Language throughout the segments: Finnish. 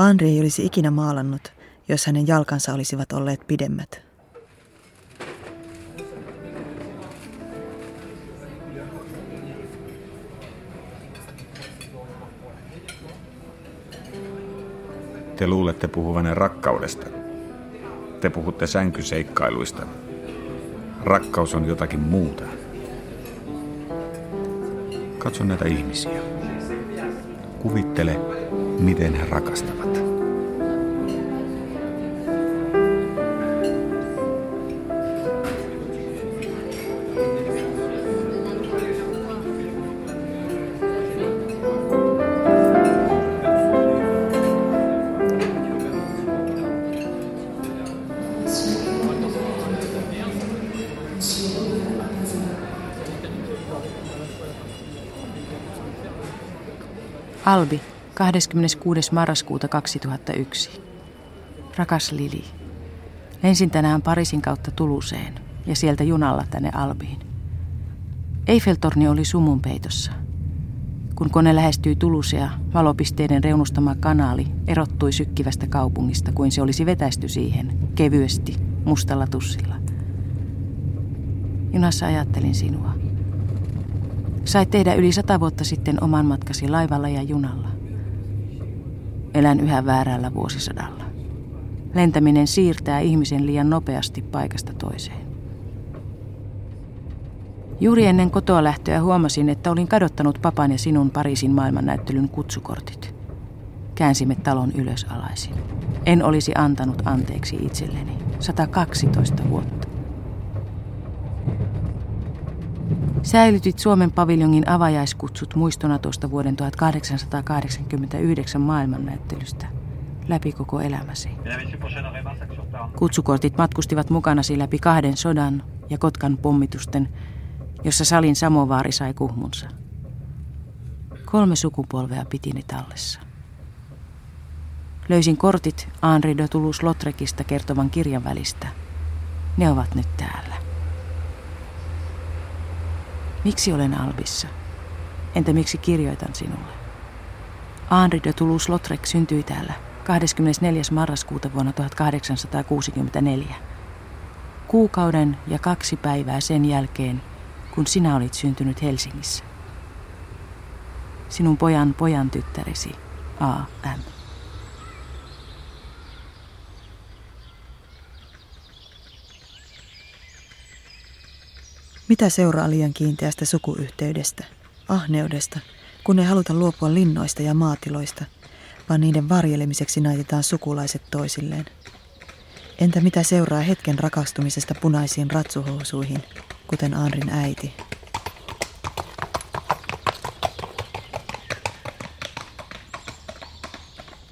Andri ei olisi ikinä maalannut, jos hänen jalkansa olisivat olleet pidemmät. Te luulette puhuvanne rakkaudesta. Te puhutte sänkyseikkailuista. Rakkaus on jotakin muuta. Katso näitä ihmisiä. Kuvittele, miten he rakastavat. Albi, 26. marraskuuta 2001. Rakas Lili, lensin tänään Pariisin kautta Tuluseen ja sieltä junalla tänne Albiin. Eiffeltorni oli sumun peitossa. Kun kone lähestyi Tulusea, valopisteiden reunustama kanaali erottui sykkivästä kaupungista kuin se olisi vetäisty siihen, kevyesti, mustalla tussilla. Junassa ajattelin sinua. Sait tehdä yli sata vuotta sitten oman matkasi laivalla ja junalla. Elän yhä väärällä vuosisadalla. Lentäminen siirtää ihmisen liian nopeasti paikasta toiseen. Juuri ennen kotoa lähtöä huomasin, että olin kadottanut papan ja sinun Pariisin maailmannäyttelyn kutsukortit. Käänsimme talon ylös alaisin. En olisi antanut anteeksi itselleni. 112 vuotta. Säilytit Suomen paviljongin avajaiskutsut muistona tuosta vuoden 1889 maailmannäyttelystä läpi koko elämäsi. Kutsukortit matkustivat mukanasi läpi kahden sodan ja Kotkan pommitusten, jossa salin samovaari sai kuhmunsa. Kolme sukupolvea piti ne tallessa. Löysin kortit Henri de Toulouse-Lautrecista kertovan kirjan välistä. Ne ovat nyt täällä. Miksi olen Albissa? Entä miksi kirjoitan sinulle? Henri de Toulouse-Lautrec syntyi täällä 24. marraskuuta vuonna 1864. Kuukauden ja kaksi päivää sen jälkeen, kun sinä olit syntynyt Helsingissä. Sinun pojan pojan tyttäresi, A.M. Mitä seuraa liian kiinteästä sukuyhteydestä, ahneudesta, kun ei haluta luopua linnoista ja maatiloista, vaan niiden varjelemiseksi naitetaan sukulaiset toisilleen? Entä mitä seuraa hetken rakastumisesta punaisiin ratsuhousuihin, kuten Anrin äiti?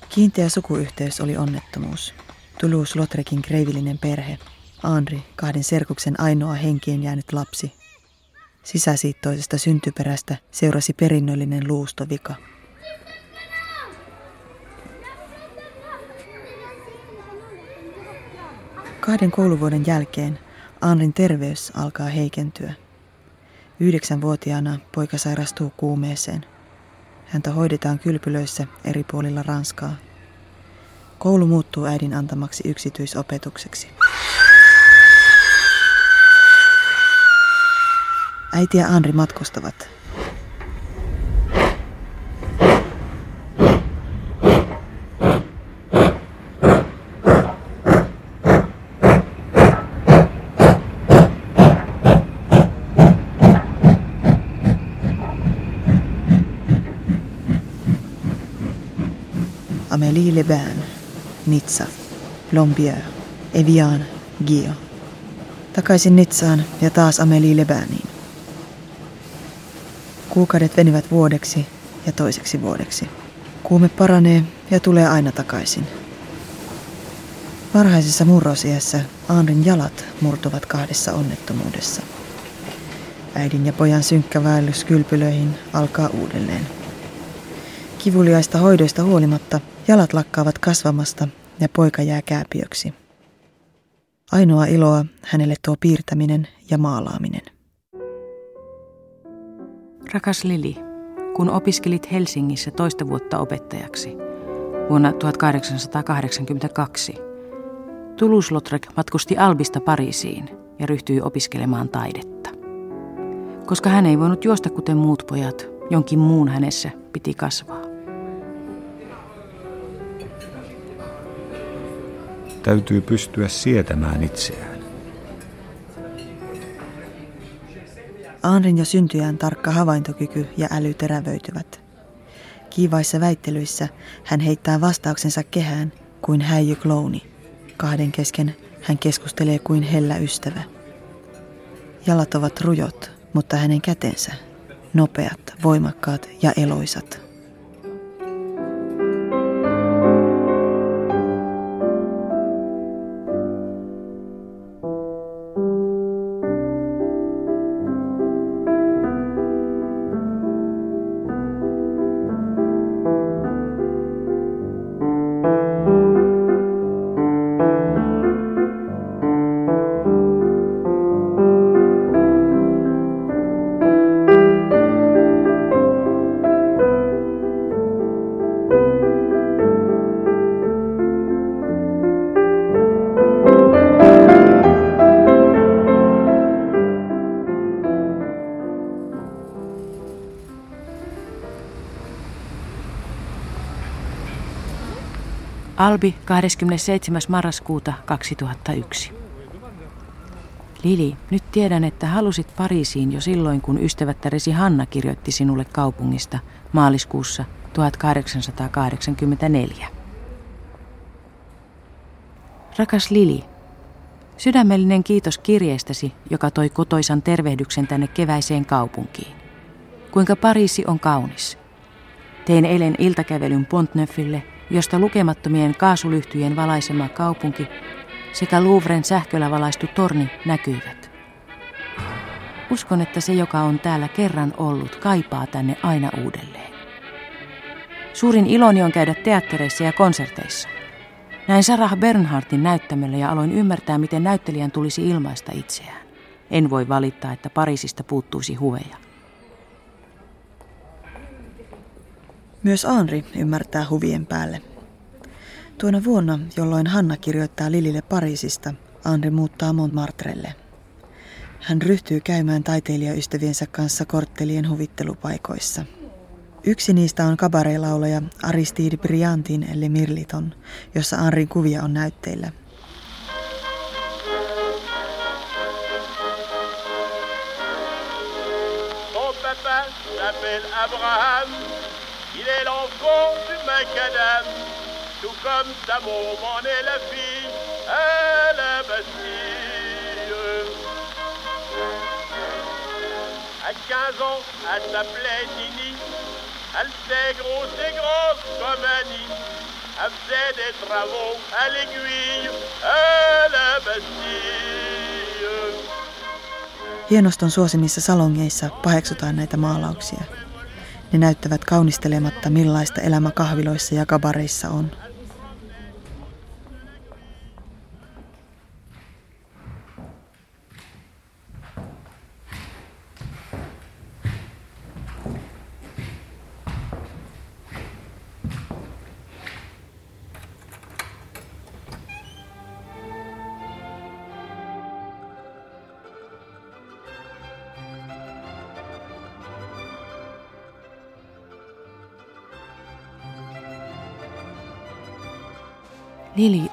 Kiinteä sukuyhteys oli onnettomuus. Toulouse-Lautrecin kreivillinen perhe, Andri, kahden serkuksen ainoa henkien jäänyt lapsi. Sisäsiittoisesta syntyperästä seurasi perinnöllinen luustovika. Kahden kouluvuoden jälkeen Anrin terveys alkaa heikentyä. Yhdeksänvuotiaana poika sairastuu kuumeeseen. Häntä hoidetaan kylpylöissä eri puolilla Ranskaa. Koulu muuttuu äidin antamaksi yksityisopetukseksi. Äiti ja Andri matkustavat. Amélie Lebain, Nizza, Plombier, Evian, Gio. Takaisin Nitsaan ja taas Amélie Lebainiin. Kuukaudet venivät vuodeksi ja toiseksi vuodeksi. Kuume paranee ja tulee aina takaisin. Varhaisessa murrosiässä Aanrin jalat murtuvat kahdessa onnettomuudessa. Äidin ja pojan synkkä vaellus kylpylöihin alkaa uudelleen. Kivuliaista hoidoista huolimatta jalat lakkaavat kasvamasta ja poika jää kääpiöksi. Ainoa iloa hänelle tuo piirtäminen ja maalaaminen. Rakas Lili, kun opiskelit Helsingissä toista vuotta opettajaksi, vuonna 1882. Toulouse-Lautrec matkusti Albista Pariisiin ja ryhtyi opiskelemaan taidetta. Koska hän ei voinut juosta kuten muut pojat, jonkin muun hänessä piti kasvaa. Täytyy pystyä sietämään itseään. Aanrin jo syntyjään tarkka havaintokyky ja äly terävöityvät. Kiivaissa väittelyissä hän heittää vastauksensa kehään kuin häijy klouni. Kahden kesken hän keskustelee kuin hellä ystävä. Jalat ovat rujot, mutta hänen kätensä nopeat, voimakkaat ja eloisat. Albi 27. marraskuuta 2001. Lili, nyt tiedän, että halusit Pariisiin jo silloin, kun ystävättäresi Hanna kirjoitti sinulle kaupungista maaliskuussa 1884. Rakas Lili, sydämellinen kiitos kirjeestäsi, joka toi kotoisan tervehdyksen tänne keväiseen kaupunkiin. Kuinka Pariisi on kaunis. Tein eilen iltakävelyn Pontneufille – josta lukemattomien kaasulyhtyjen valaisema kaupunki sekä Louvren sähköllä valaistu torni näkyivät. Uskon, että se, joka on täällä kerran ollut, kaipaa tänne aina uudelleen. Suurin iloni on käydä teattereissa ja konserteissa. Näin Sarah Bernhardtin näyttämöllä ja aloin ymmärtää, miten näyttelijän tulisi ilmaista itseään. En voi valittaa, että Pariisista puuttuisi huveja. Myös Anri ymmärtää huvien päälle. Tuona vuonna, jolloin Hanna kirjoittaa Lilille Pariisista, Anri muuttaa Montmartrelle. Hän ryhtyy käymään taiteilijaystäviensä kanssa korttelien huvittelupaikoissa. Yksi niistä on kabareilaulaja Aristide Briantin eli Mirliton, jossa Anrin kuvia on näytteillä. Abraham Il est l'enfant du macadam, tout comme sa maman est la fille à la Bastille. À 15 ans, elle s'appelait Nini, elle s'est grosse et grosse comme Annie. Elle faisait des travaux à l'aiguille à la Bastille. Hienoston suosimissa salongeissa paheksutaan näitä maalauksia. Ne näyttävät kaunistelematta millaista elämä kahviloissa ja kabareissa on.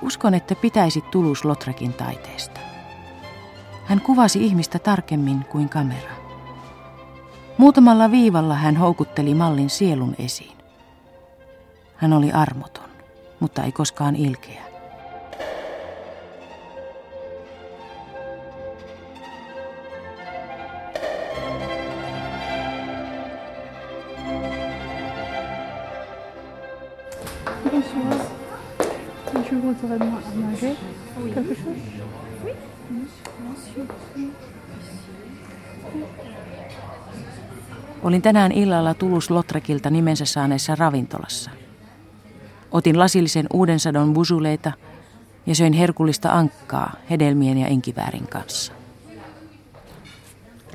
Uskon, että pitäisi Tulus Lotrekin taiteesta. Hän kuvasi ihmistä tarkemmin kuin kamera. Muutamalla viivalla hän houkutteli mallin sielun esiin. Hän oli armoton, mutta ei koskaan ilkeä. Quelque chose Oui. Olin tänään illalla Tulus Lotrekilta nimensä saaneessa ravintolassa. Otin lasillisen uuden sadon busuleita ja söin herkullista ankkaa hedelmien ja enkiväärin kanssa.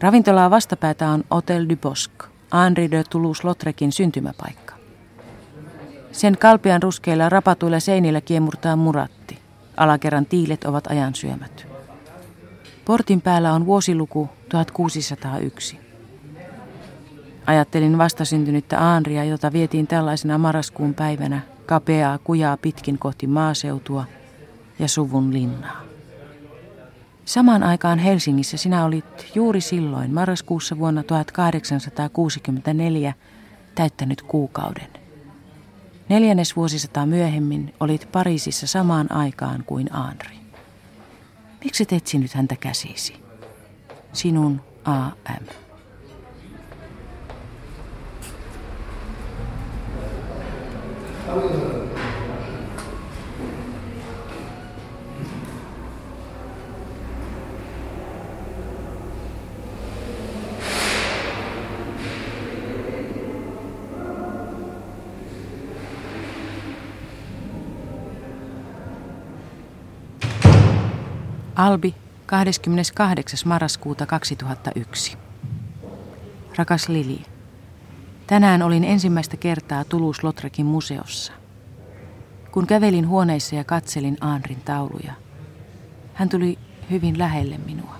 Ravintolaa vastapäätä on Hotel du Bosque, Henri de Toulouse-Lautrecin syntymäpaikka. Sen kalpean ruskeilla rapatuilla seinillä kiemurtaa muratti. Alakerran tiilet ovat ajan syömät. Portin päällä on vuosiluku 1601. Ajattelin vastasyntynyttä Aanria, jota vietiin tällaisena marraskuun päivänä kapeaa kujaa pitkin kohti maaseutua ja suvun linnaa. Samaan aikaan Helsingissä sinä olit juuri silloin marraskuussa vuonna 1864 täyttänyt kuukauden. Neljännes vuosisataa myöhemmin olit Pariisissa samaan aikaan kuin Aanri. Miksi et etsinyt häntä käsisi? Sinun A.M. Albi, 28. marraskuuta 2001. Rakas Lili, tänään olin ensimmäistä kertaa Toulouse-Lautrecin museossa. Kun kävelin huoneissa ja katselin Aanrin tauluja, hän tuli hyvin lähelle minua.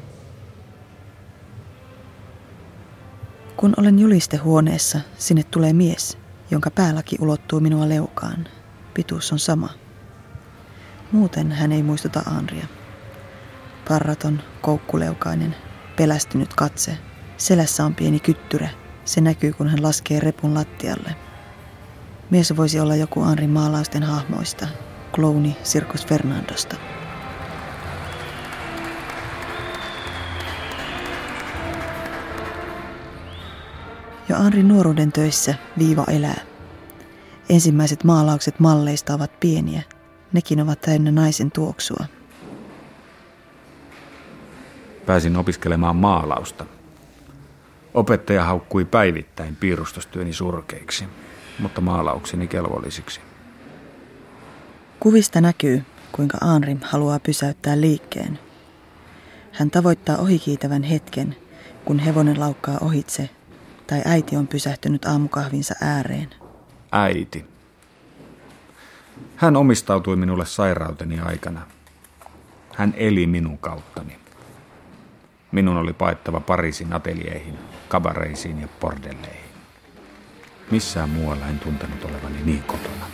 Kun olen julistehuoneessa, sinne tulee mies, jonka päälaki ulottuu minua leukaan. Pituus on sama. Muuten hän ei muistuta Aanria. Parraton, koukkuleukainen, pelästynyt katse. Selässä on pieni kyttyrä. Se näkyy, kun hän laskee repun lattialle. Mies voisi olla joku Anrin maalausten hahmoista, klouni Sirkus Fernandosta. Jo Anrin nuoruuden töissä viiva elää. Ensimmäiset maalaukset malleista ovat pieniä. Nekin ovat täynnä naisen tuoksua. Pääsin opiskelemaan maalausta. Opettaja haukkui päivittäin piirustustyöni surkeiksi, mutta maalaukseni kelvollisiksi. Kuvista näkyy, kuinka Aanri haluaa pysäyttää liikkeen. Hän tavoittaa ohikiitävän hetken, kun hevonen laukkaa ohitse tai äiti on pysähtynyt aamukahvinsa ääreen. Äiti. Hän omistautui minulle sairauteni aikana. Hän eli minun kauttani. Minun oli paettava Pariisin atelieihin, kabareisiin ja bordelleihin. Missään muualla en tuntenut olevani niin kotona.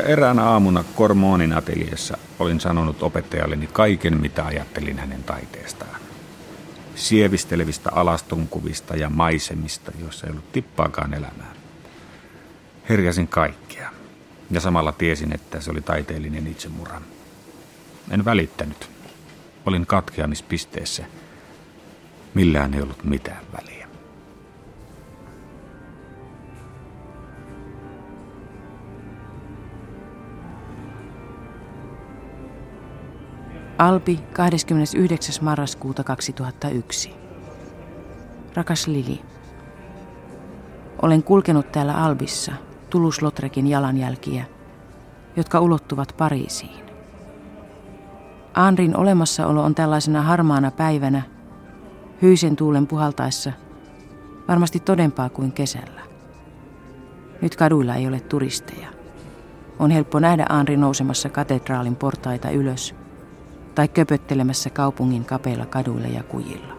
Ja eräänä aamuna Kormoonin ateliessa olin sanonut opettajalleni kaiken, mitä ajattelin hänen taiteestaan. Sievistelevistä alastonkuvista ja maisemista, joissa ei ollut tippaakaan elämää. Herjasin kaikkea. Ja samalla tiesin, että se oli taiteellinen itsemurha. En välittänyt. Olin katkeamispisteessä. Millään ei ollut mitään väliä. Alpi 29. marraskuuta 2001. Rakas Lili, olen kulkenut täällä Albissa Toulouse-Lautrecin jalanjälkiä, jotka ulottuvat Pariisiin. Andrin olemassaolo on tällaisena harmaana päivänä, hyisen tuulen puhaltaessa, varmasti todempaa kuin kesällä. Nyt kaduilla ei ole turisteja. On helppo nähdä Andri nousemassa katedraalin portaita ylös – tai köpöttelemässä kaupungin kapeilla kaduilla ja kujilla.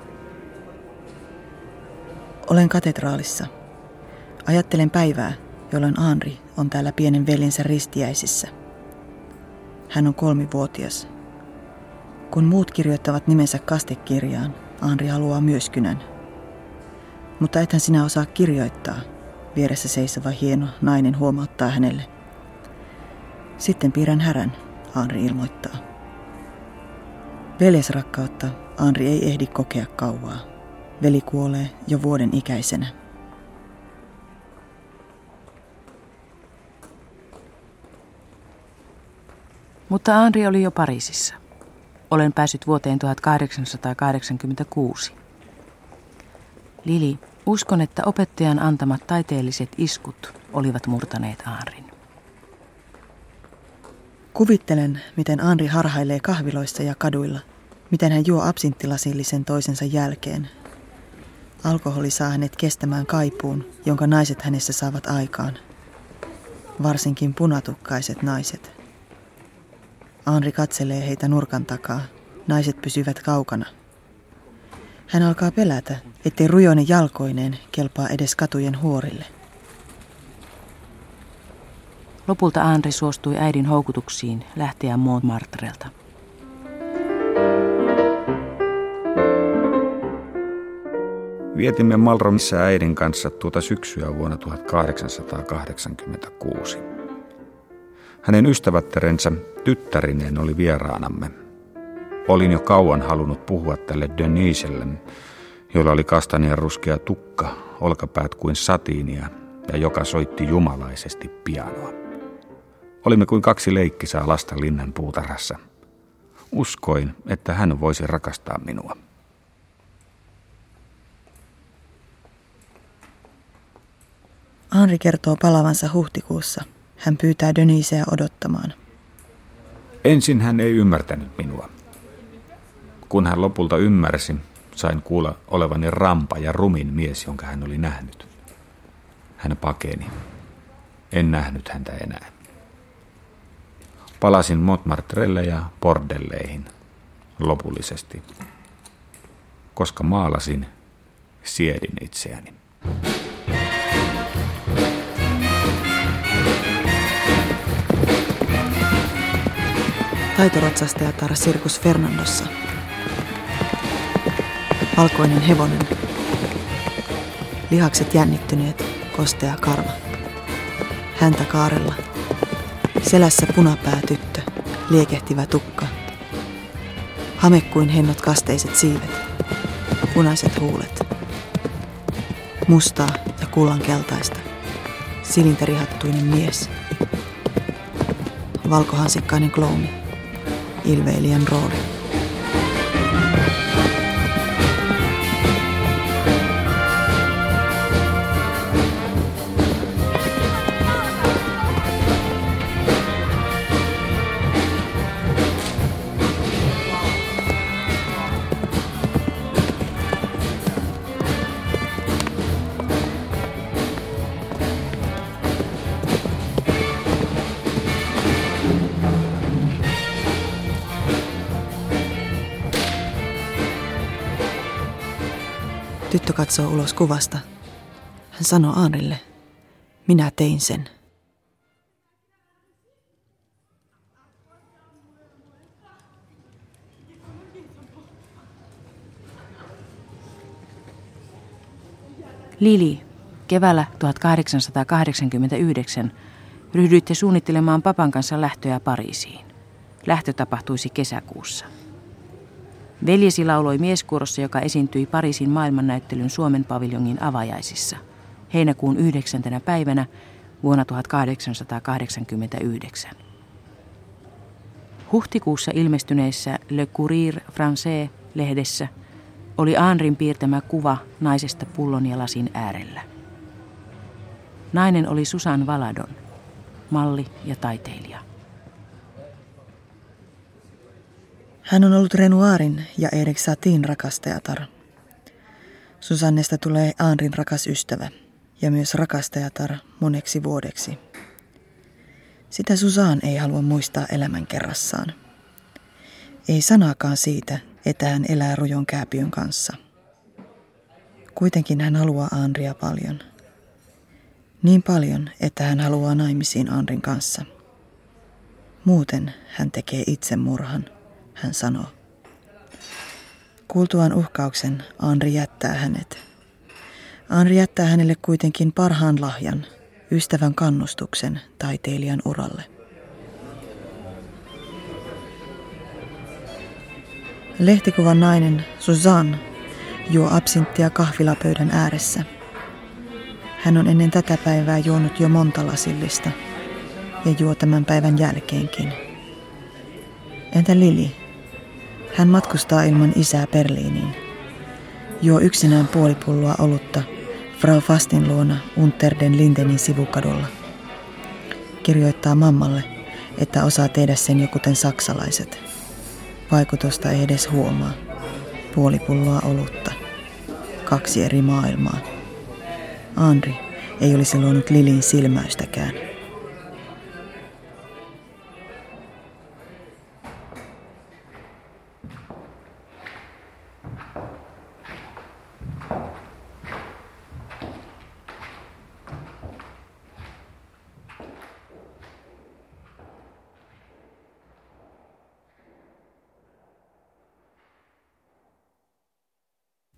Olen katedraalissa. Ajattelen päivää, jolloin Anri on täällä pienen veljensä ristiäisissä. Hän on kolmivuotias. Kun muut kirjoittavat nimensä kastekirjaan, Anri haluaa myös kynän. Mutta ethän sinä osaa kirjoittaa, vieressä seisova hieno nainen huomauttaa hänelle. Sitten piirrän härän, Henri ilmoittaa. Veljesrakkautta Henri ei ehdi kokea kauaa. Veli kuolee jo vuoden ikäisenä. Mutta Henri oli jo Pariisissa. Olen päässyt vuoteen 1886. Lili, uskon, että opettajan antamat taiteelliset iskut olivat murtaneet Henrin. Kuvittelen, miten Andri harhailee kahviloissa ja kaduilla, miten hän juo absinttilasillisen toisensa jälkeen. Alkoholi saa hänet kestämään kaipuun, jonka naiset hänessä saavat aikaan. Varsinkin punatukkaiset naiset. Andri katselee heitä nurkan takaa. Naiset pysyvät kaukana. Hän alkaa pelätä, ettei rujoinen jalkoineen kelpaa edes katujen huorille. Lopulta Andri suostui äidin houkutuksiin lähteä Montmartrelta. Vietimme Malromissa äidin kanssa tuota syksyä vuonna 1886. Hänen ystävättärensä tyttärineen oli vieraanamme. Olin jo kauan halunnut puhua tälle Deniselle, jolla oli kastanian ruskea tukka, olkapäät kuin satiinia ja joka soitti jumalaisesti pianoa. Olimme kuin kaksi leikkisaa lasta linnan puutarhassa. Uskoin, että hän voisi rakastaa minua. Henri kertoo palavansa huhtikuussa. Hän pyytää Deniseä odottamaan. Ensin hän ei ymmärtänyt minua. Kun hän lopulta ymmärsi, sain kuulla olevani rampa ja rumin mies, jonka hän oli nähnyt. Hän pakeni. En nähnyt häntä enää. Palasin Montmartrelle ja bordelleihin lopullisesti. Koska maalasin, siedin itseäni. Taitoratsastajatar Sirkus Fernandossa. Valkoinen hevonen. Lihakset jännittyneet, kostea karva. Häntä kaarella Selässä punapää tyttö, liekehtivä tukka. Hame kuin hennot kasteiset siivet, punaiset huulet. Mustaa ja kullan keltaista, silinterihattuinen mies. Valkohansikkainen klooni, ilveilijän rooli. Katsoo ulos kuvasta. Hän sanoo Aanrille, minä tein sen. Lili, keväällä 1889 ryhdyitte suunnittelemaan papan kanssa lähtöä Pariisiin. Lähtö tapahtuisi kesäkuussa. Veljesi lauloi mieskuorossa, joka esiintyi Pariisin maailmannäyttelyn Suomen paviljongin avajaisissa heinäkuun 9. päivänä vuonna 1889. Huhtikuussa ilmestyneessä Le Courrier Français-lehdessä oli Aanrin piirtämä kuva naisesta pullon ja lasin äärellä. Nainen oli Susan Valadon, malli ja taiteilija. Hän on ollut Renoirin ja Erik Satin rakastajatar. Susannesta tulee Aanrin rakas ystävä ja myös rakastajatar moneksi vuodeksi. Sitä Susan ei halua muistaa elämän kerrassaan. Ei sanaakaan siitä, että hän elää rujon kääpiön kanssa. Kuitenkin hän haluaa Andria paljon. Niin paljon, että hän haluaa naimisiin Andrin kanssa. Muuten hän tekee itsemurhan hän sanoo. Kuultuaan uhkauksen, Anri jättää hänet. Anri jättää hänelle kuitenkin parhaan lahjan, ystävän kannustuksen taiteilijan uralle. Lehtikuvan nainen Suzanne juo absinttia kahvilapöydän ääressä. Hän on ennen tätä päivää juonut jo monta lasillista ja juo tämän päivän jälkeenkin. Entä Lili? Hän matkustaa ilman isää Berliiniin. Juo yksinään puoli pulloa olutta Frau Fastin luona Unter den Lindenin sivukadulla. Kirjoittaa mammalle, että osaa tehdä sen jo kuten saksalaiset. Vaikutusta ei edes huomaa. Puoli pulloa olutta. Kaksi eri maailmaa. Andri ei olisi luonut Lilin silmäystäkään.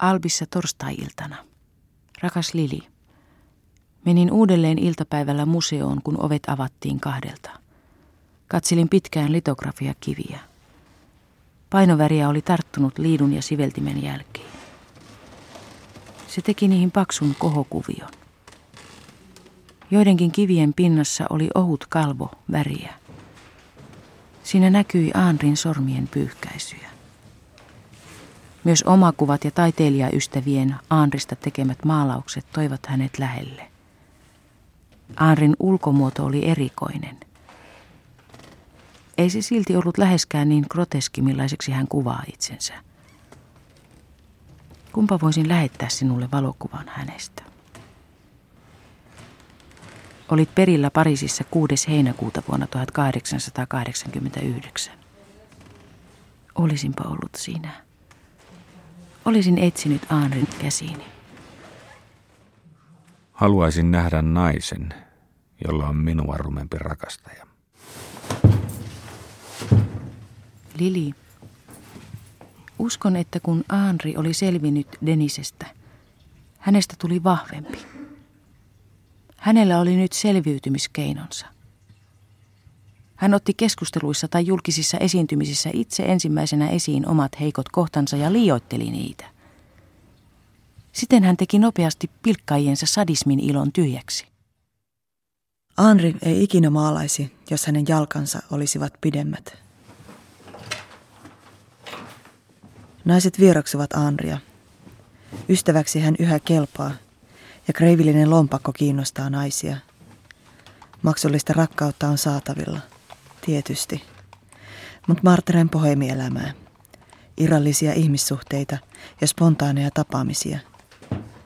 Albissa torstai-iltana. Rakas Lili, menin uudelleen iltapäivällä museoon, kun ovet avattiin kahdelta. Katselin pitkään litografiakiviä. Painoväriä oli tarttunut liidun ja siveltimen jälkeen. Se teki niihin paksun kohokuvion. Joidenkin kivien pinnassa oli ohut kalvo väriä. Siinä näkyi Aanrin sormien pyyhkäisyjä. Myös omakuvat ja taiteilijaystävien Aanrista tekemät maalaukset toivat hänet lähelle. Aanrin ulkomuoto oli erikoinen. Ei se silti ollut läheskään niin groteski, millaiseksi hän kuvaa itsensä. Kumpa voisin lähettää sinulle valokuvan hänestä? Olit perillä Pariisissa 6. heinäkuuta vuonna 1889. Olisinpa ollut siinä. Olisin etsinyt Aanrin käsiini. Haluaisin nähdä naisen, jolla on minua rumempi rakastaja. Lili, uskon, että kun Aanri oli selvinnyt Denisestä, hänestä tuli vahvempi. Hänellä oli nyt selviytymiskeinonsa. Hän otti keskusteluissa tai julkisissa esiintymisissä itse ensimmäisenä esiin omat heikot kohtansa ja liioitteli niitä. Siten hän teki nopeasti pilkkaajiensa sadismin ilon tyhjäksi. Henri ei ikinä maalaisi, jos hänen jalkansa olisivat pidemmät. Naiset vieroksuvat Andria. Ystäväksi hän yhä kelpaa, ja kreivillinen lompakko kiinnostaa naisia. Maksullista rakkautta on saatavilla – tietysti. Mutta Marteren pohemielämää, irrallisia ihmissuhteita ja spontaaneja tapaamisia.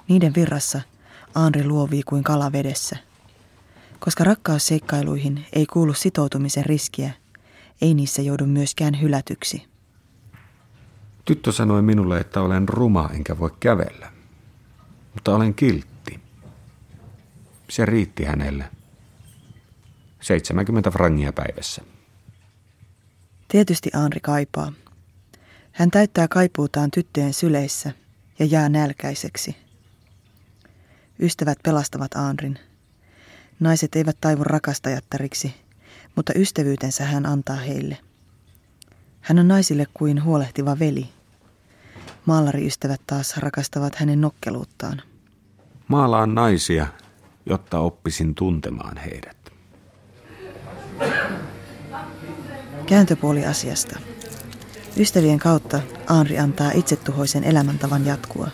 Niiden virrassa Anri luovii kuin kala vedessä. Koska rakkausseikkailuihin ei kuulu sitoutumisen riskiä, ei niissä joudu myöskään hylätyksi. Tyttö sanoi minulle, että olen ruma enkä voi kävellä, mutta olen kiltti. Se riitti hänelle. 70 frangia päivässä. Tietysti Anri kaipaa. Hän täyttää kaipuutaan tyttöjen syleissä ja jää nälkäiseksi. Ystävät pelastavat Anrin. Naiset eivät taivu rakastajattariksi, mutta ystävyytensä hän antaa heille. Hän on naisille kuin huolehtiva veli. Maalariystävät taas rakastavat hänen nokkeluuttaan. Maalaan naisia, jotta oppisin tuntemaan heidät. Kääntöpuoli asiasta. Ystävien kautta Anri antaa itsetuhoisen elämäntavan jatkua.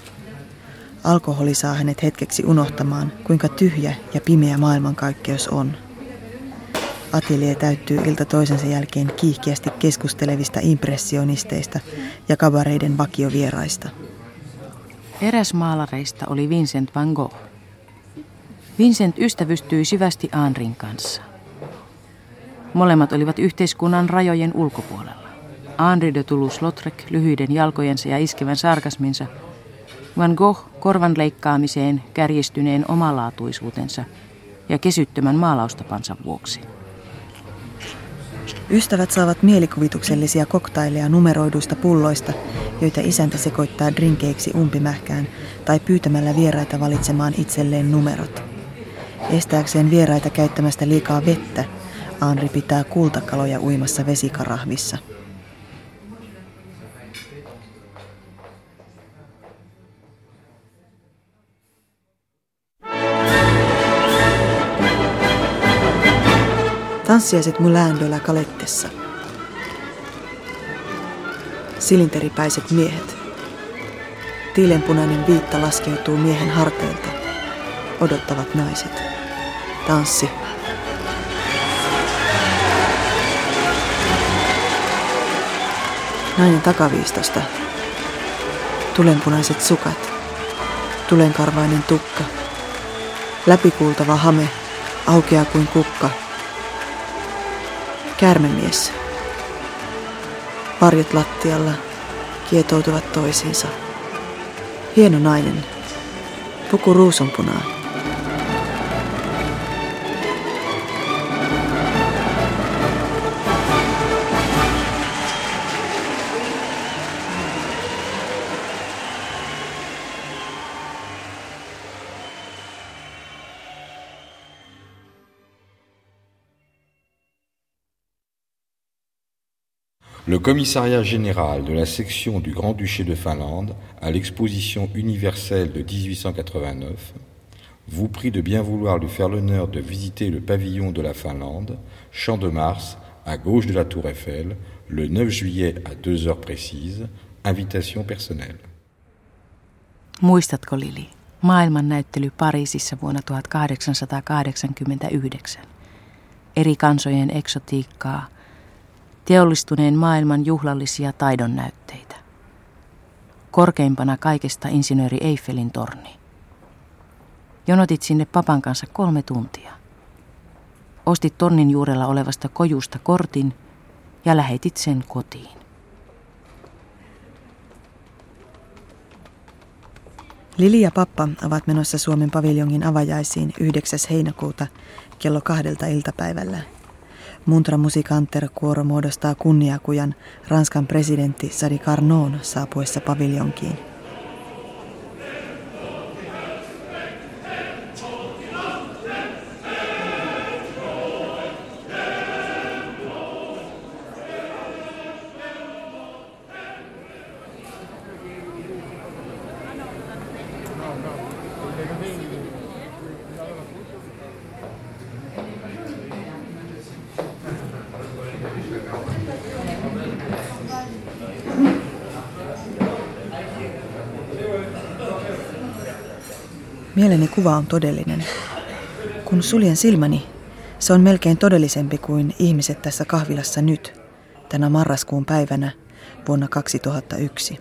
Alkoholi saa hänet hetkeksi unohtamaan, kuinka tyhjä ja pimeä maailmankaikkeus on. Atelier täyttyy ilta toisensa jälkeen kiihkeästi keskustelevista impressionisteista ja kabareiden vakiovieraista. Eräs maalareista oli Vincent van Gogh. Vincent ystävystyi syvästi Anrin kanssa. Molemmat olivat yhteiskunnan rajojen ulkopuolella. Henri de Toulouse-Lautrec lyhyiden jalkojensa ja iskevän sarkasminsa, Van Gogh korvan leikkaamiseen kärjistyneen omalaatuisuutensa ja kesyttömän maalaustapansa vuoksi. Ystävät saavat mielikuvituksellisia koktaileja numeroiduista pulloista, joita isäntä sekoittaa drinkeiksi umpimähkään tai pyytämällä vieraita valitsemaan itselleen numerot. Estääkseen vieraita käyttämästä liikaa vettä, Anri pitää kultakaloja uimassa vesikarahvissa. Tanssiaiset Moulin kalettessa. Silinteripäiset miehet. Tiilenpunainen viitta laskeutuu miehen harteilta. Odottavat naiset. Tanssi Nainen takaviistosta. Tulenpunaiset sukat. Tulenkarvainen tukka. Läpikuultava hame. Aukea kuin kukka. Kärmemies. Varjot lattialla kietoutuvat toisiinsa. Hieno nainen. Puku ruusunpunaa. Commissariat général de la section du Grand-Duché de Finlande à l'exposition universelle de 1889 vous prie de bien vouloir lui faire l'honneur de visiter le pavillon de la Finlande, Champ de Mars, à gauche de la Tour Eiffel, le 9 juillet à 2 heures précises. Invitation personnelle. Muistatko Lili, maailmannäyttely Pariisissa vuonna 1889? Eri kansojen eksotiikkaa, teollistuneen maailman juhlallisia taidonnäytteitä. Korkeimpana kaikesta insinööri Eiffelin torni. Jonotit sinne papan kanssa kolme tuntia. Ostit tornin juurella olevasta kojusta kortin ja lähetit sen kotiin. Lili ja pappa ovat menossa Suomen paviljongin avajaisiin 9. heinäkuuta kello kahdelta iltapäivällä. Muntra Musikanter kuoro muodostaa kunniakujan Ranskan presidentti Sadi Carnon saapuessa paviljonkiin. Mieleni kuva on todellinen. Kun suljen silmäni, se on melkein todellisempi kuin ihmiset tässä kahvilassa nyt, tänä marraskuun päivänä vuonna 2001.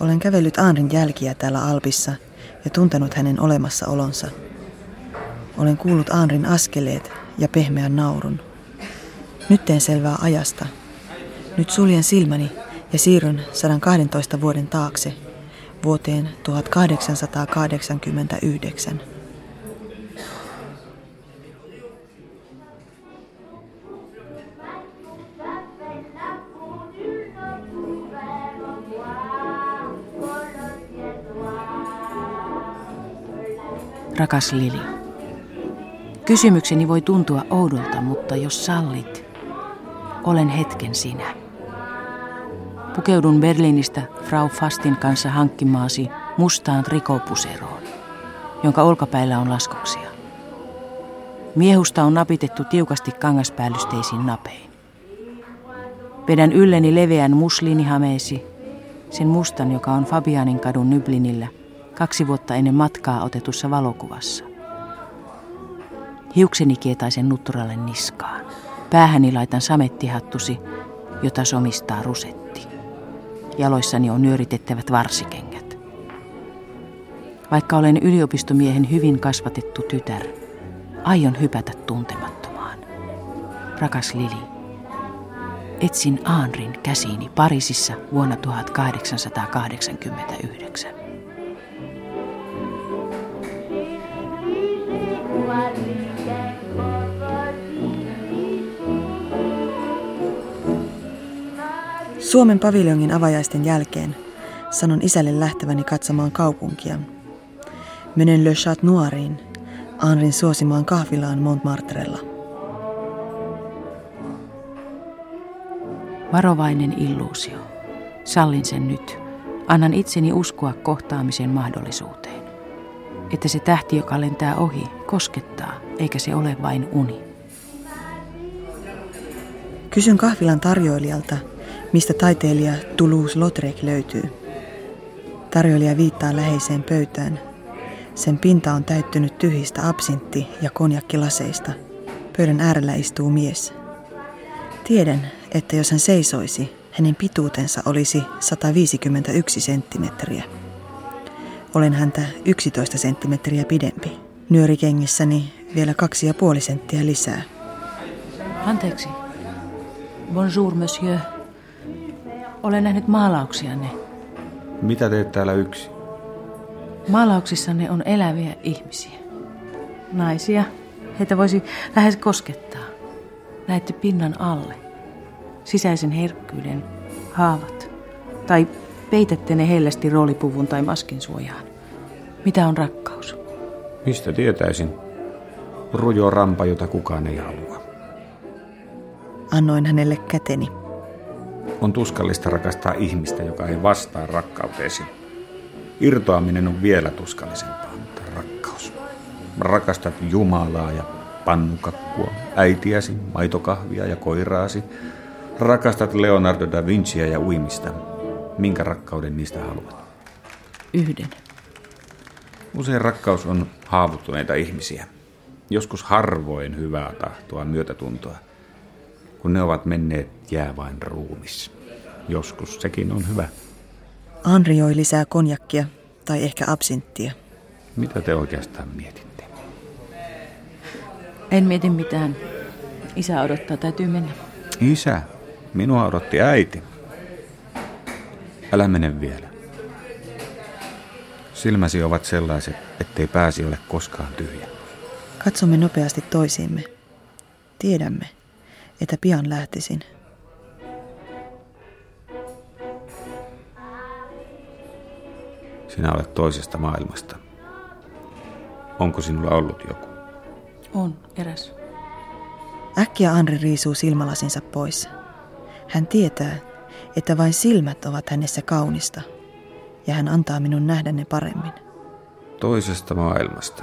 Olen kävellyt Aanrin jälkiä täällä Alpissa ja tuntenut hänen olemassaolonsa. Olen kuullut Aanrin askeleet ja pehmeän naurun. Nyt teen selvää ajasta. Nyt suljen silmäni ja siirryn 112 vuoden taakse – vuoteen 1889. Rakas Lili, kysymykseni voi tuntua oudolta, mutta jos sallit, olen hetken sinä. Pukeudun Berliinistä Frau Fastin kanssa hankkimaasi mustaan trikopuseroon, jonka olkapäillä on laskoksia. Miehusta on napitettu tiukasti kangaspäällysteisiin napein. Vedän ylleni leveän musliinihameesi, sen mustan, joka on Fabianin kadun Nyblinillä kaksi vuotta ennen matkaa otetussa valokuvassa. Hiukseni kietaisen nutturalle niskaan. Päähäni laitan samettihattusi, jota somistaa rusetti. Jaloissani on nyöritettävät varsikengät. Vaikka olen yliopistomiehen hyvin kasvatettu tytär, aion hypätä tuntemattomaan. Rakas Lili, etsin Aanrin käsiini Pariisissa vuonna 1889. Suomen paviljongin avajaisten jälkeen sanon isälle lähteväni katsomaan kaupunkia. Menen Le Chat Noiriin, Anrin suosimaan kahvilaan Montmartrella. Varovainen illuusio. Sallin sen nyt. Annan itseni uskoa kohtaamisen mahdollisuuteen. Että se tähti, joka lentää ohi, koskettaa, eikä se ole vain uni. Kysyn kahvilan tarjoilijalta, mistä taiteilija Toulouse-Lautrec löytyy. Tarjoilija viittaa läheiseen pöytään. Sen pinta on täyttynyt tyhjistä absintti- ja konjakkilaseista. Pöydän äärellä istuu mies. Tiedän, että jos hän seisoisi, hänen pituutensa olisi 151 senttimetriä. Olen häntä 11 senttimetriä pidempi. Nyörikengissäni vielä kaksi ja puoli senttiä lisää. Anteeksi. Bonjour, monsieur. Olen nähnyt maalauksianne. Mitä teet täällä yksi? Maalauksissanne on eläviä ihmisiä. Naisia. Heitä voisi lähes koskettaa. Näette pinnan alle. Sisäisen herkkyyden, haavat. Tai peitätte ne hellästi roolipuvun tai maskin suojaan. Mitä on rakkaus? Mistä tietäisin? Rujo rampa, jota kukaan ei halua. Annoin hänelle käteni. On tuskallista rakastaa ihmistä, joka ei vastaa rakkauteesi. Irtoaminen on vielä tuskallisempaa, mutta rakkaus. Rakastat Jumalaa ja pannukakkua, äitiäsi, maitokahvia ja koiraasi. Rakastat Leonardo da Vinciä ja uimista. Minkä rakkauden niistä haluat? Yhden. Usein rakkaus on haavoittuneita ihmisiä. Joskus harvoin hyvää tahtoa, myötätuntoa. Kun ne ovat menneet, jää vain ruumis. Joskus sekin on hyvä. Henri joi lisää konjakkia tai ehkä absinttia. Mitä te oikeastaan mietitte? En mieti mitään. Isä odottaa, täytyy mennä. Isä, minua odotti äiti. Älä mene vielä. Silmäsi ovat sellaiset, ettei pääsi ole koskaan tyhjä. Katsomme nopeasti toisiimme. Tiedämme, että pian lähtisin. Sinä olet toisesta maailmasta. Onko sinulla ollut joku? On, eräs. Äkkiä Andri riisuu silmälasinsa pois. Hän tietää, että vain silmät ovat hänessä kaunista, ja hän antaa minun nähdä ne paremmin. Toisesta maailmasta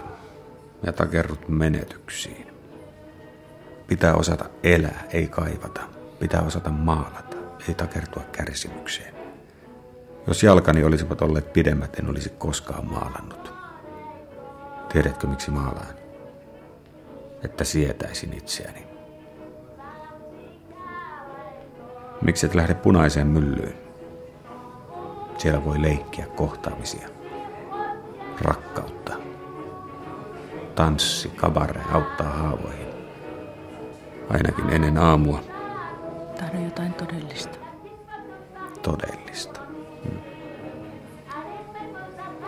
ja takerrut menetyksiin. Pitää osata elää, ei kaivata. Pitää osata maalata, ei takertua kärsimykseen. Jos jalkani olisivat olleet pidemmät, en olisi koskaan maalannut. Tiedätkö miksi maalaan? Että sietäisin itseäni. Miksi et lähde punaiseen myllyyn? Siellä voi leikkiä kohtaamisia. Rakkautta. Tanssi, kabare auttaa haavoihin. Ainakin ennen aamua Tahdon jotain todellista. todellista. Hmm.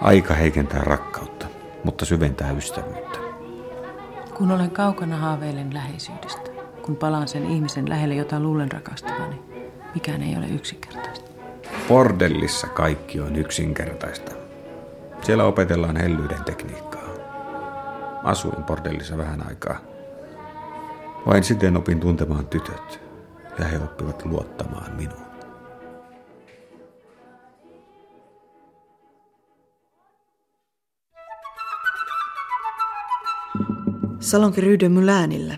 Aika heikentää rakkautta, mutta syventää ystävyyttä. Kun olen kaukana haaveilen läheisyydestä. Kun palaan sen ihmisen lähelle, jota luulen rakastavani. Mikään ei ole yksinkertaista. Bordellissa kaikki on yksinkertaista. Siellä opetellaan hellyyden tekniikkaa. Asuin bordellissa vähän aikaa. Vain siten opin tuntemaan tytöt, ja he oppivat luottamaan minuun. Salonki Rue Myläänillä.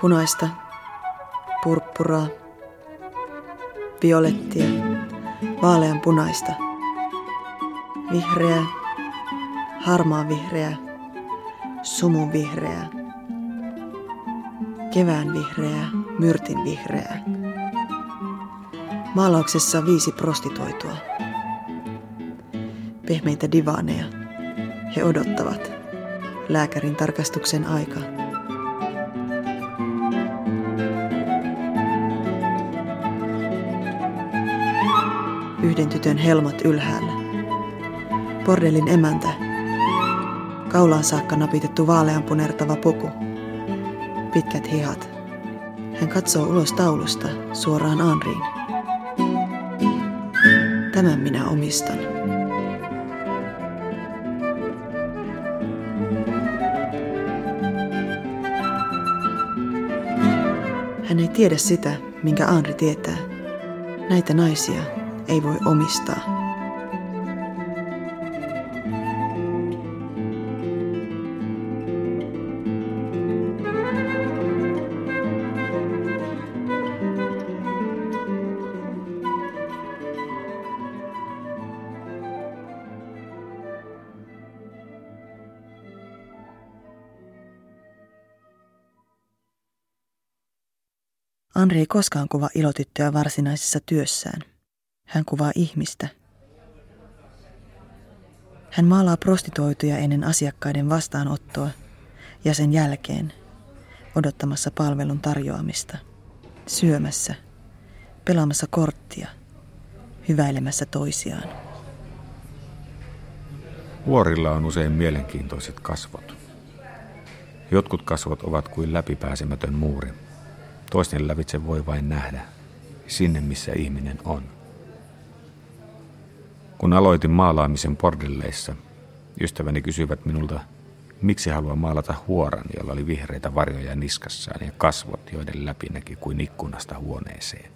Punaista, purppuraa, violettia, vaalean punaista, vihreää, harmaa vihreää, sumun vihreää, kevään vihreää, myrtin vihreää. Maalauksessa viisi prostituoitua. Pehmeitä divaaneja. He odottavat lääkärin tarkastuksen aikaa. Yhden tytön helmat ylhäällä. Bordellin emäntä. Kaulaan saakka napitettu vaaleanpunertava puku. Pitkät hihat. Hän katsoo ulos taulusta suoraan Anriin. Tämän minä omistan. Hän ei tiedä sitä, minkä Anri tietää. Näitä naisia ei voi omistaa. Andri ei koskaan kuva ilotyttöä varsinaisessa työssään. Hän kuvaa ihmistä. Hän maalaa prostituoituja ennen asiakkaiden vastaanottoa ja sen jälkeen odottamassa palvelun tarjoamista, syömässä, pelaamassa korttia, hyväilemässä toisiaan. Vuorilla on usein mielenkiintoiset kasvot. Jotkut kasvot ovat kuin läpipääsemätön muuri. Toisten lävitse voi vain nähdä sinne, missä ihminen on. Kun aloitin maalaamisen bordelleissa, ystäväni kysyivät minulta, miksi haluan maalata huoran, jolla oli vihreitä varjoja niskassaan ja kasvot, joiden läpi näki kuin ikkunasta huoneeseen.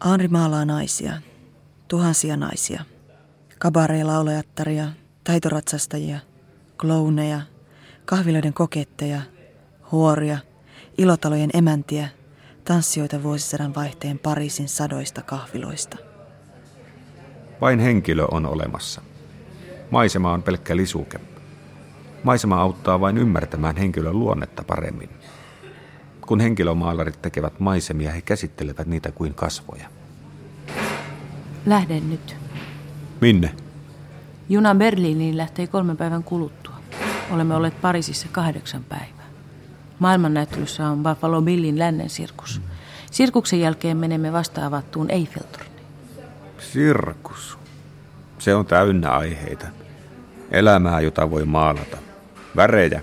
Anri maalaa naisia, tuhansia naisia, kabareelaulajattaria, taitoratsastajia, klouneja, kahviloiden koketteja, huoria, ilotalojen emäntiä, tanssijoita vuosisadan vaihteen Pariisin sadoista kahviloista. Vain henkilö on olemassa. Maisema on pelkkä lisuke. Maisema auttaa vain ymmärtämään henkilön luonnetta paremmin. Kun henkilömaalarit tekevät maisemia, he käsittelevät niitä kuin kasvoja. Lähden nyt. Minne? Juna Berliiniin lähtee kolmen päivän kuluttua. Olemme olleet Pariisissa kahdeksan päivää. Maailmannäyttelyssä on Buffalo Billin lännen sirkus. Sirkuksen jälkeen menemme vasta avattuun Eiffeltorniin. Sirkus. Se on täynnä aiheita. Elämää, jota voi maalata. Värejä.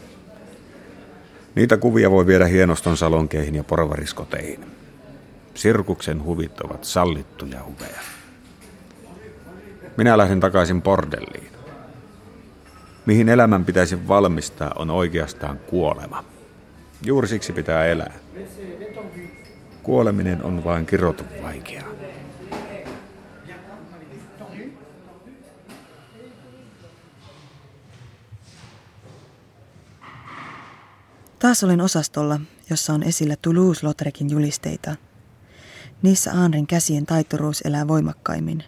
Niitä kuvia voi viedä hienoston salonkeihin ja porvariskoteihin. Sirkuksen huvit ovat sallittuja huveja. Minä lähden takaisin bordelliin. Mihin elämän pitäisi valmistaa on oikeastaan kuolema. Juuri siksi pitää elää. Kuoleminen on vain kirotun vaikeaa. Taas olen osastolla, jossa on esillä Toulouse-Lautrecin julisteita. Niissä Aanrin käsien taitoruus elää voimakkaimmin.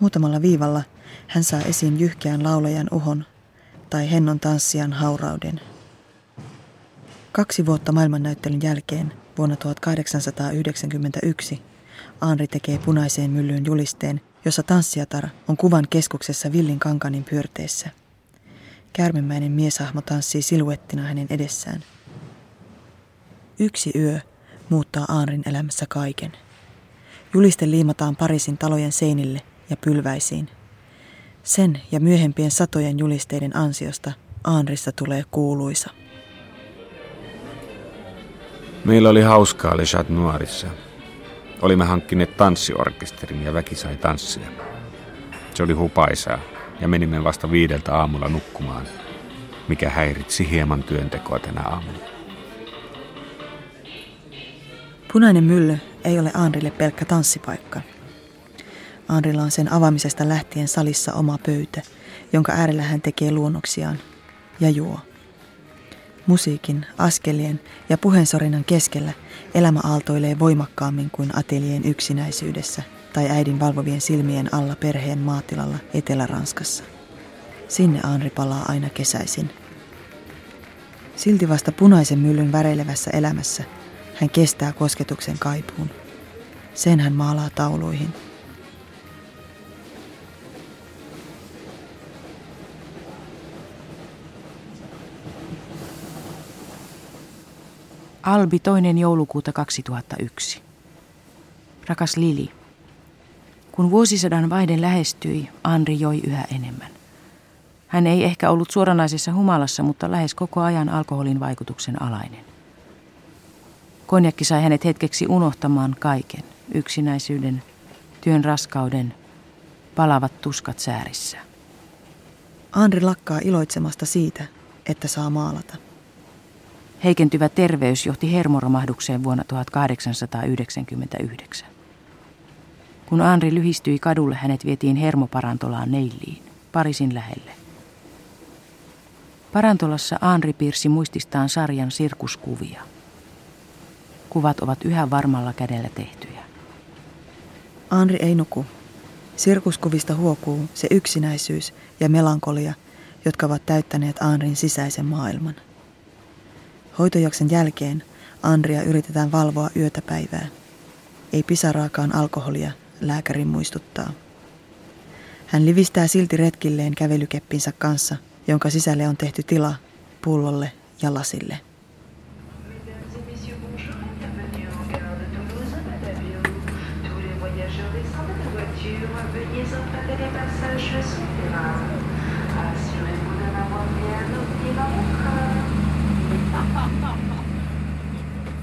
Muutamalla viivalla hän saa esiin jyhkeän laulajan uhon tai hennon tanssijan haurauden. Kaksi vuotta maailmannäyttelyn jälkeen, vuonna 1891, Aanri tekee punaiseen myllyyn julisteen, jossa tanssijatar on kuvan keskuksessa Villin kankanin pyörteessä. Kärmemäinen mieshahmo tanssii siluettina hänen edessään. Yksi yö muuttaa Aanrin elämässä kaiken. Juliste liimataan Pariisin talojen seinille ja pylväisiin. Sen ja myöhempien satojen julisteiden ansiosta Aanrista tulee kuuluisa. Meillä oli hauskaa Le Chat Noirissa. Olimme hankkineet tanssiorkesterin ja väki sai tanssia. Se oli hupaisaa ja menimme vasta viideltä aamulla nukkumaan, mikä häiritsi hieman työntekoa tänä aamuna. Punainen mylly ei ole Andrille pelkkä tanssipaikka. Andrilla on sen avaamisesta lähtien salissa oma pöytä, jonka äärellä hän tekee luonnoksiaan ja juo. Musiikin, askelien ja puheensorinan keskellä elämä aaltoilee voimakkaammin kuin atelien yksinäisyydessä tai äidin valvovien silmien alla perheen maatilalla Etelä-Ranskassa. Sinne Anri palaa aina kesäisin. Silti vasta punaisen myllyn väreilevässä elämässä hän kestää kosketuksen kaipuun. Sen hän maalaa tauluihin – Albi toinen joulukuuta 2001. Rakas Lili. Kun vuosisadan vaihde lähestyi, Andri joi yhä enemmän. Hän ei ehkä ollut suoranaisessa humalassa, mutta lähes koko ajan alkoholin vaikutuksen alainen. Konjakki sai hänet hetkeksi unohtamaan kaiken, yksinäisyyden, työn raskauden, palavat tuskat säärissä. Andri lakkaa iloitsemasta siitä, että saa maalata. Heikentyvä terveys johti hermoromahdukseen vuonna 1899. Kun Andri lyhistyi kadulle, hänet vietiin hermoparantolaan Neilliin, Parisin lähelle. Parantolassa Andri piirsi muististaan sarjan sirkuskuvia. Kuvat ovat yhä varmalla kädellä tehtyjä. Andri ei nuku. Sirkuskuvista huokuu se yksinäisyys ja melankolia, jotka ovat täyttäneet Andrin sisäisen maailman. Hoitojakson jälkeen Andria yritetään valvoa yötä päivää. Ei pisaraakaan alkoholia, lääkärin muistuttaa. Hän livistää silti retkilleen kävelykeppinsä kanssa, jonka sisälle on tehty tila pullolle ja lasille.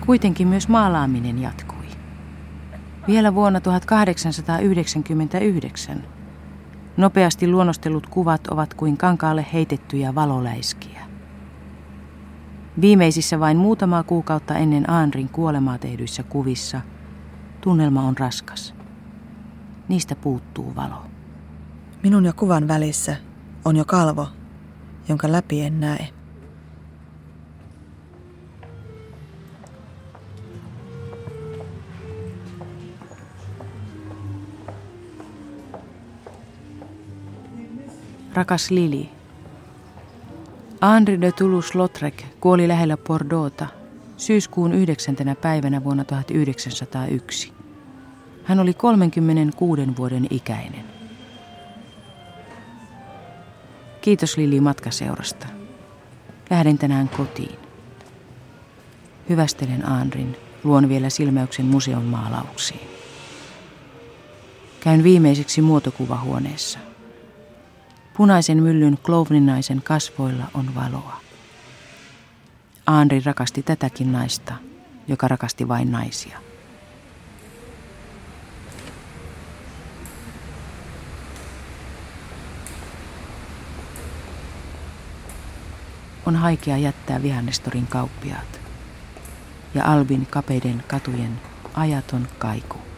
Kuitenkin myös maalaaminen jatkui. Vielä vuonna 1899 nopeasti luonnostellut kuvat ovat kuin kankaalle heitettyjä valoläiskiä. Viimeisissä vain muutamaa kuukautta ennen Aanrin kuolemaa tehdyissä kuvissa tunnelma on raskas. Niistä puuttuu valo. Minun ja kuvan välissä on jo kalvo, jonka läpi en näe. Rakas Lili. Henri de Toulouse-Lautrec kuoli lähellä Bordeauxta syyskuun 9. päivänä vuonna 1901. Hän oli 36 vuoden ikäinen. Kiitos Lili matkaseurasta. Lähden tänään kotiin. Hyvästelen Aanrin, luon vielä silmäyksen museon maalauksiin. Käyn viimeiseksi muotokuvahuoneessa. Punaisen myllyn klovninaisen kasvoilla on valoa. Aanri rakasti tätäkin naista, joka rakasti vain naisia. On haikea jättää vihannestorin kauppiaat ja Albin kapeiden katujen ajaton kaiku.